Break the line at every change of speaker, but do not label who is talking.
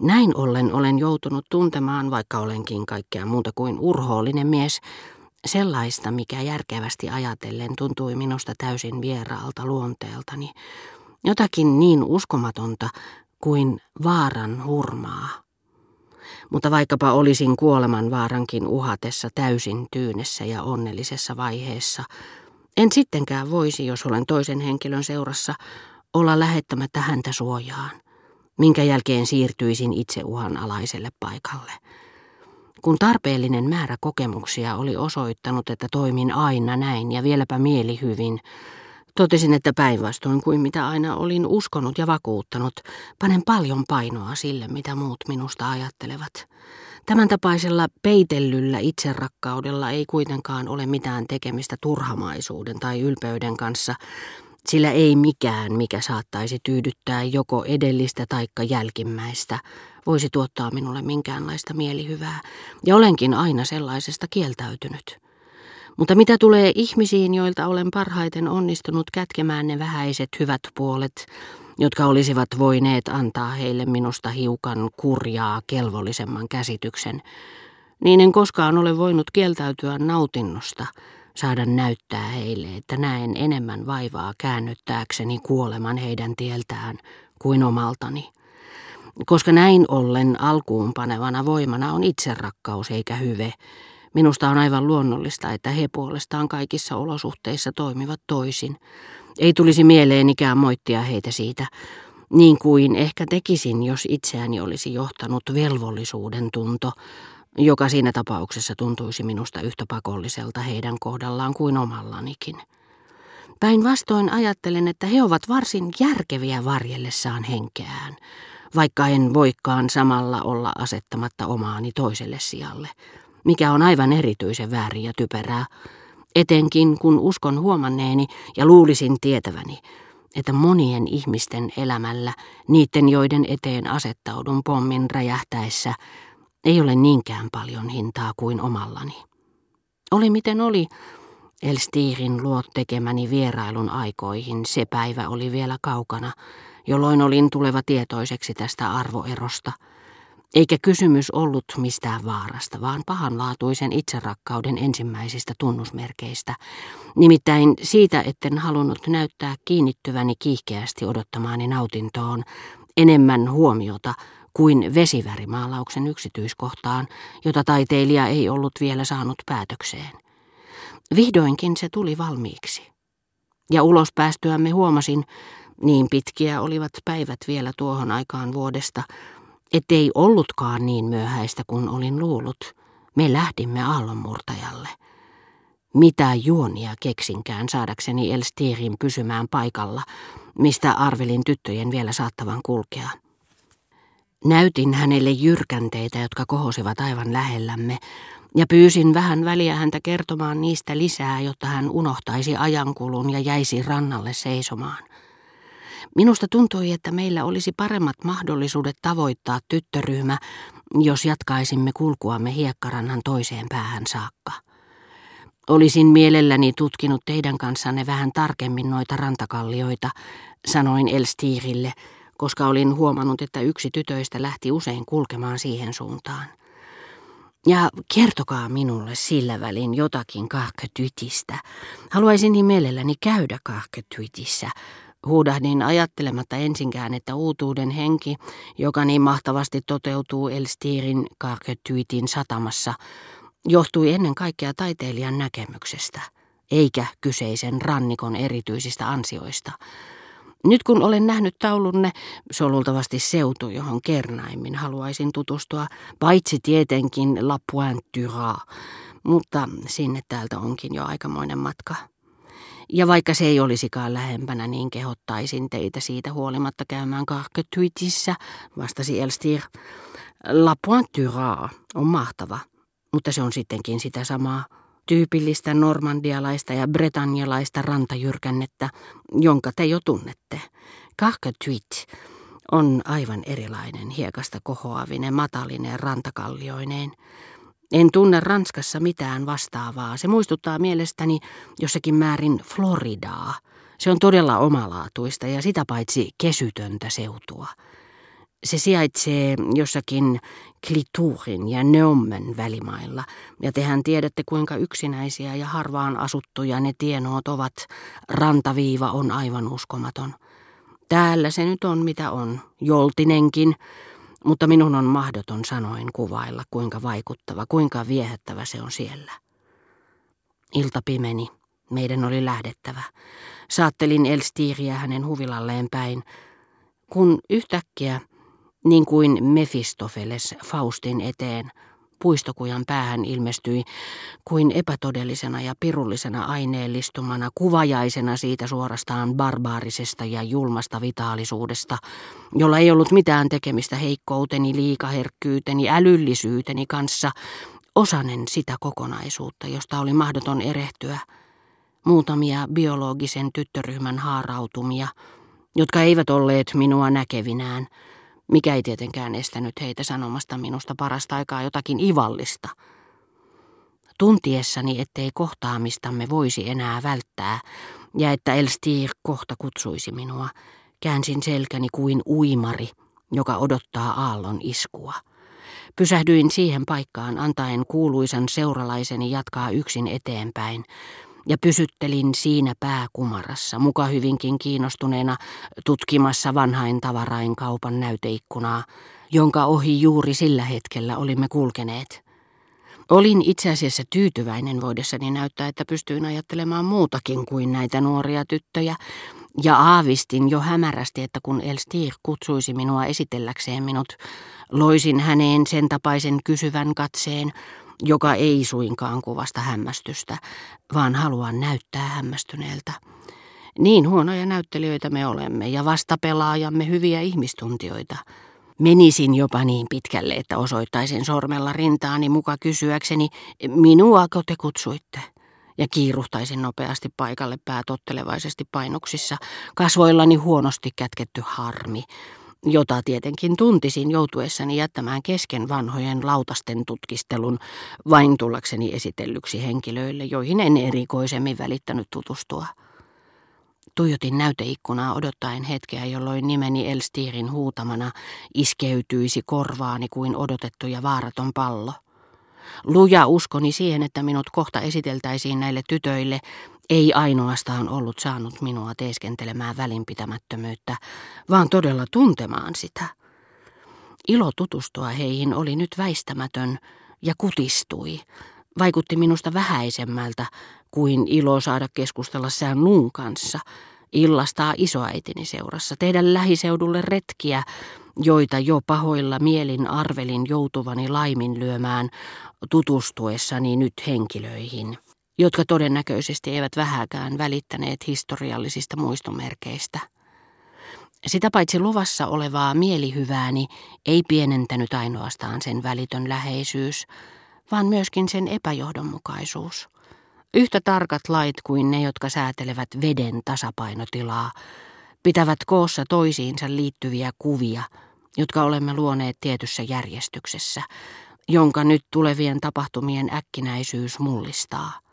Näin ollen olen joutunut tuntemaan, vaikka olenkin kaikkea muuta kuin urhoollinen mies, sellaista, mikä järkevästi ajatellen tuntui minusta täysin vieraalta luonteeltani, jotakin niin uskomatonta kuin vaaran hurmaa. Mutta vaikkapa olisin kuoleman vaarankin uhatessa täysin tyynessä ja onnellisessa vaiheessa, en sittenkään voisi, jos olen toisen henkilön seurassa, olla lähettämättä häntä suojaan, minkä jälkeen siirtyisin itse uhanalaiselle paikalle. Kun tarpeellinen määrä kokemuksia oli osoittanut, että toimin aina näin ja vieläpä mieli hyvin, totesin, että päinvastoin kuin mitä aina olin uskonut ja vakuuttanut, panen paljon painoa sille, mitä muut minusta ajattelevat. Tämän tapaisella peitellyllä itserakkaudella ei kuitenkaan ole mitään tekemistä turhamaisuuden tai ylpeyden kanssa, sillä ei mikään, mikä saattaisi tyydyttää joko edellistä taikka jälkimmäistä, voisi tuottaa minulle minkäänlaista mielihyvää, ja olenkin aina sellaisesta kieltäytynyt. Mutta mitä tulee ihmisiin, joilta olen parhaiten onnistunut kätkemään ne vähäiset hyvät puolet, jotka olisivat voineet antaa heille minusta hiukan kurjaa kelvollisemman käsityksen, niin en koskaan ole voinut kieltäytyä nautinnosta, saada näyttää heille, että näen enemmän vaivaa käännyttääkseni kuoleman heidän tieltään kuin omaltani. Koska näin ollen alkuun panevana voimana on itserakkaus eikä hyve, minusta on aivan luonnollista, että he puolestaan kaikissa olosuhteissa toimivat toisin. Ei tulisi mieleen ikään moittia heitä siitä, niin kuin ehkä tekisin, jos itseäni olisi johtanut velvollisuuden tunto, joka siinä tapauksessa tuntuisi minusta yhtä pakolliselta heidän kohdallaan kuin omallanikin. Päinvastoin ajattelen, että he ovat varsin järkeviä varjellessaan henkeään, vaikka en voikaan samalla olla asettamatta omaani toiselle sijalle, mikä on aivan erityisen väärin ja typerää, etenkin kun uskon huomanneeni ja luulisin tietäväni, että monien ihmisten elämällä, niiden joiden eteen asettaudun pommin räjähtäessä, ei ole niinkään paljon hintaa kuin omallani. Oli miten oli, Elstiirin luot tekemäni vierailun aikoihin se päivä oli vielä kaukana, jolloin olin tuleva tietoiseksi tästä arvoerosta. Eikä kysymys ollut mistään vaarasta, vaan pahanlaatuisen itserakkauden ensimmäisistä tunnusmerkeistä. Nimittäin siitä, etten halunnut näyttää kiinnittyväni kiihkeästi odottamaani nautintoon enemmän huomiota kuin vesivärimaalauksen yksityiskohtaan, jota taiteilija ei ollut vielä saanut päätökseen. Vihdoinkin se tuli valmiiksi. Ja ulos päästyämme huomasin, niin pitkiä olivat päivät vielä tuohon aikaan vuodesta, ettei ollutkaan niin myöhäistä kuin olin luullut. Me lähdimme aallonmurtajalle. Mitä juonia keksinkään saadakseni Elstirin pysymään paikalla, mistä arvelin tyttöjen vielä saattavan kulkea. Näytin hänelle jyrkänteitä, jotka kohosivat aivan lähellämme, ja pyysin vähän väliä häntä kertomaan niistä lisää, jotta hän unohtaisi ajankulun ja jäisi rannalle seisomaan. Minusta tuntui, että meillä olisi paremmat mahdollisuudet tavoittaa tyttöryhmä, jos jatkaisimme kulkuamme hiekkarannan toiseen päähän saakka. Olisin mielelläni tutkinut teidän kanssanne vähän tarkemmin noita rantakallioita, sanoin Elstiirille, koska olin huomannut, että yksi tytöistä lähti usein kulkemaan siihen suuntaan. Ja kertokaa minulle sillä välin jotakin kahketytistä. Haluaisin niin mielelläni käydä kahketytissä. Huudahdin ajattelematta ensinkään, että uutuuden henki, joka niin mahtavasti toteutuu Elstirin kahketyitin satamassa, johtui ennen kaikkea taiteilijan näkemyksestä, eikä kyseisen rannikon erityisistä ansioista. Nyt kun olen nähnyt taulunne, se on luultavasti seutu, johon kernaimmin haluaisin tutustua, paitsi tietenkin La Pointe mutta sinne täältä onkin jo aikamoinen matka. Ja vaikka se ei olisikaan lähempänä, niin kehottaisin teitä siitä huolimatta käymään Carquetuitissä, vastasi Elstir. La Pointe on mahtava, mutta se on sittenkin sitä samaa tyypillistä normandialaista ja bretanjalaista rantajyrkännettä, jonka te jo tunnette. Kahkatuit on aivan erilainen hiekasta kohoavinen matalinen rantakallioineen. En tunne Ranskassa mitään vastaavaa. Se muistuttaa mielestäni jossakin määrin Floridaa. Se on todella omalaatuista ja sitä paitsi kesytöntä seutua. Se sijaitsee jossakin Kliturin ja Neommen välimailla, ja tehän tiedätte kuinka yksinäisiä ja harvaan asuttuja ne tienoot ovat. Rantaviiva on aivan uskomaton. Täällä se nyt on mitä on, joltinenkin, mutta minun on mahdoton sanoin kuvailla, kuinka vaikuttava, kuinka viehättävä se on siellä. Ilta pimeni. Meidän oli lähdettävä. Saattelin Elstiiriä hänen huvilalleen päin, kun yhtäkkiä, niin kuin Mefistofeles Faustin eteen, puistokujan päähän ilmestyi kuin epätodellisena ja pirullisena aineellistumana, kuvajaisena siitä suorastaan barbaarisesta ja julmasta vitaalisuudesta, jolla ei ollut mitään tekemistä heikkouteni, liikaherkkyyteni, älyllisyyteni kanssa, osanen sitä kokonaisuutta, josta oli mahdoton erehtyä, muutamia biologisen tyttöryhmän haarautumia, jotka eivät olleet minua näkevinään, mikä ei tietenkään estänyt heitä sanomasta minusta parasta aikaa jotakin ivallista. Tuntiessani, ettei kohtaamistamme voisi enää välttää, ja että Elstir kohta kutsuisi minua, käänsin selkäni kuin uimari, joka odottaa aallon iskua. Pysähdyin siihen paikkaan antaen kuuluisan seuralaiseni jatkaa yksin eteenpäin, ja pysyttelin siinä pääkumarassa, muka hyvinkin kiinnostuneena tutkimassa vanhain tavarain kaupan näyteikkunaa, jonka ohi juuri sillä hetkellä olimme kulkeneet. Olin itse asiassa tyytyväinen voidessani näyttää, että pystyin ajattelemaan muutakin kuin näitä nuoria tyttöjä, ja aavistin jo hämärästi, että kun Elstir kutsuisi minua esitelläkseen minut, loisin häneen sen tapaisen kysyvän katseen, joka ei suinkaan kuvasta hämmästystä, vaan haluan näyttää hämmästyneeltä. Niin huonoja näyttelijöitä me olemme ja vastapelaajamme hyviä ihmistuntijoita. Menisin jopa niin pitkälle, että osoittaisin sormella rintaani muka kysyäkseni, minuako te kutsuitte? Ja kiiruhtaisin nopeasti paikalle päätottelevaisesti painoksissa, kasvoillani huonosti kätketty harmi jota tietenkin tuntisin joutuessani jättämään kesken vanhojen lautasten tutkistelun vain tullakseni esitellyksi henkilöille, joihin en erikoisemmin välittänyt tutustua. Tuijotin näyteikkunaa odottaen hetkeä, jolloin nimeni Elstirin huutamana iskeytyisi korvaani kuin odotettu ja vaaraton pallo. Luja uskoni siihen, että minut kohta esiteltäisiin näille tytöille, ei ainoastaan ollut saanut minua teeskentelemään välinpitämättömyyttä, vaan todella tuntemaan sitä. Ilo tutustua heihin oli nyt väistämätön ja kutistui. Vaikutti minusta vähäisemmältä kuin ilo saada keskustella sään luun kanssa, illastaa isoäitini seurassa, tehdä lähiseudulle retkiä, joita jo pahoilla mielin arvelin joutuvani laiminlyömään tutustuessani nyt henkilöihin jotka todennäköisesti eivät vähäkään välittäneet historiallisista muistomerkeistä. Sitä paitsi luvassa olevaa mielihyvääni ei pienentänyt ainoastaan sen välitön läheisyys, vaan myöskin sen epäjohdonmukaisuus. Yhtä tarkat lait kuin ne, jotka säätelevät veden tasapainotilaa, pitävät koossa toisiinsa liittyviä kuvia, jotka olemme luoneet tietyssä järjestyksessä, jonka nyt tulevien tapahtumien äkkinäisyys mullistaa.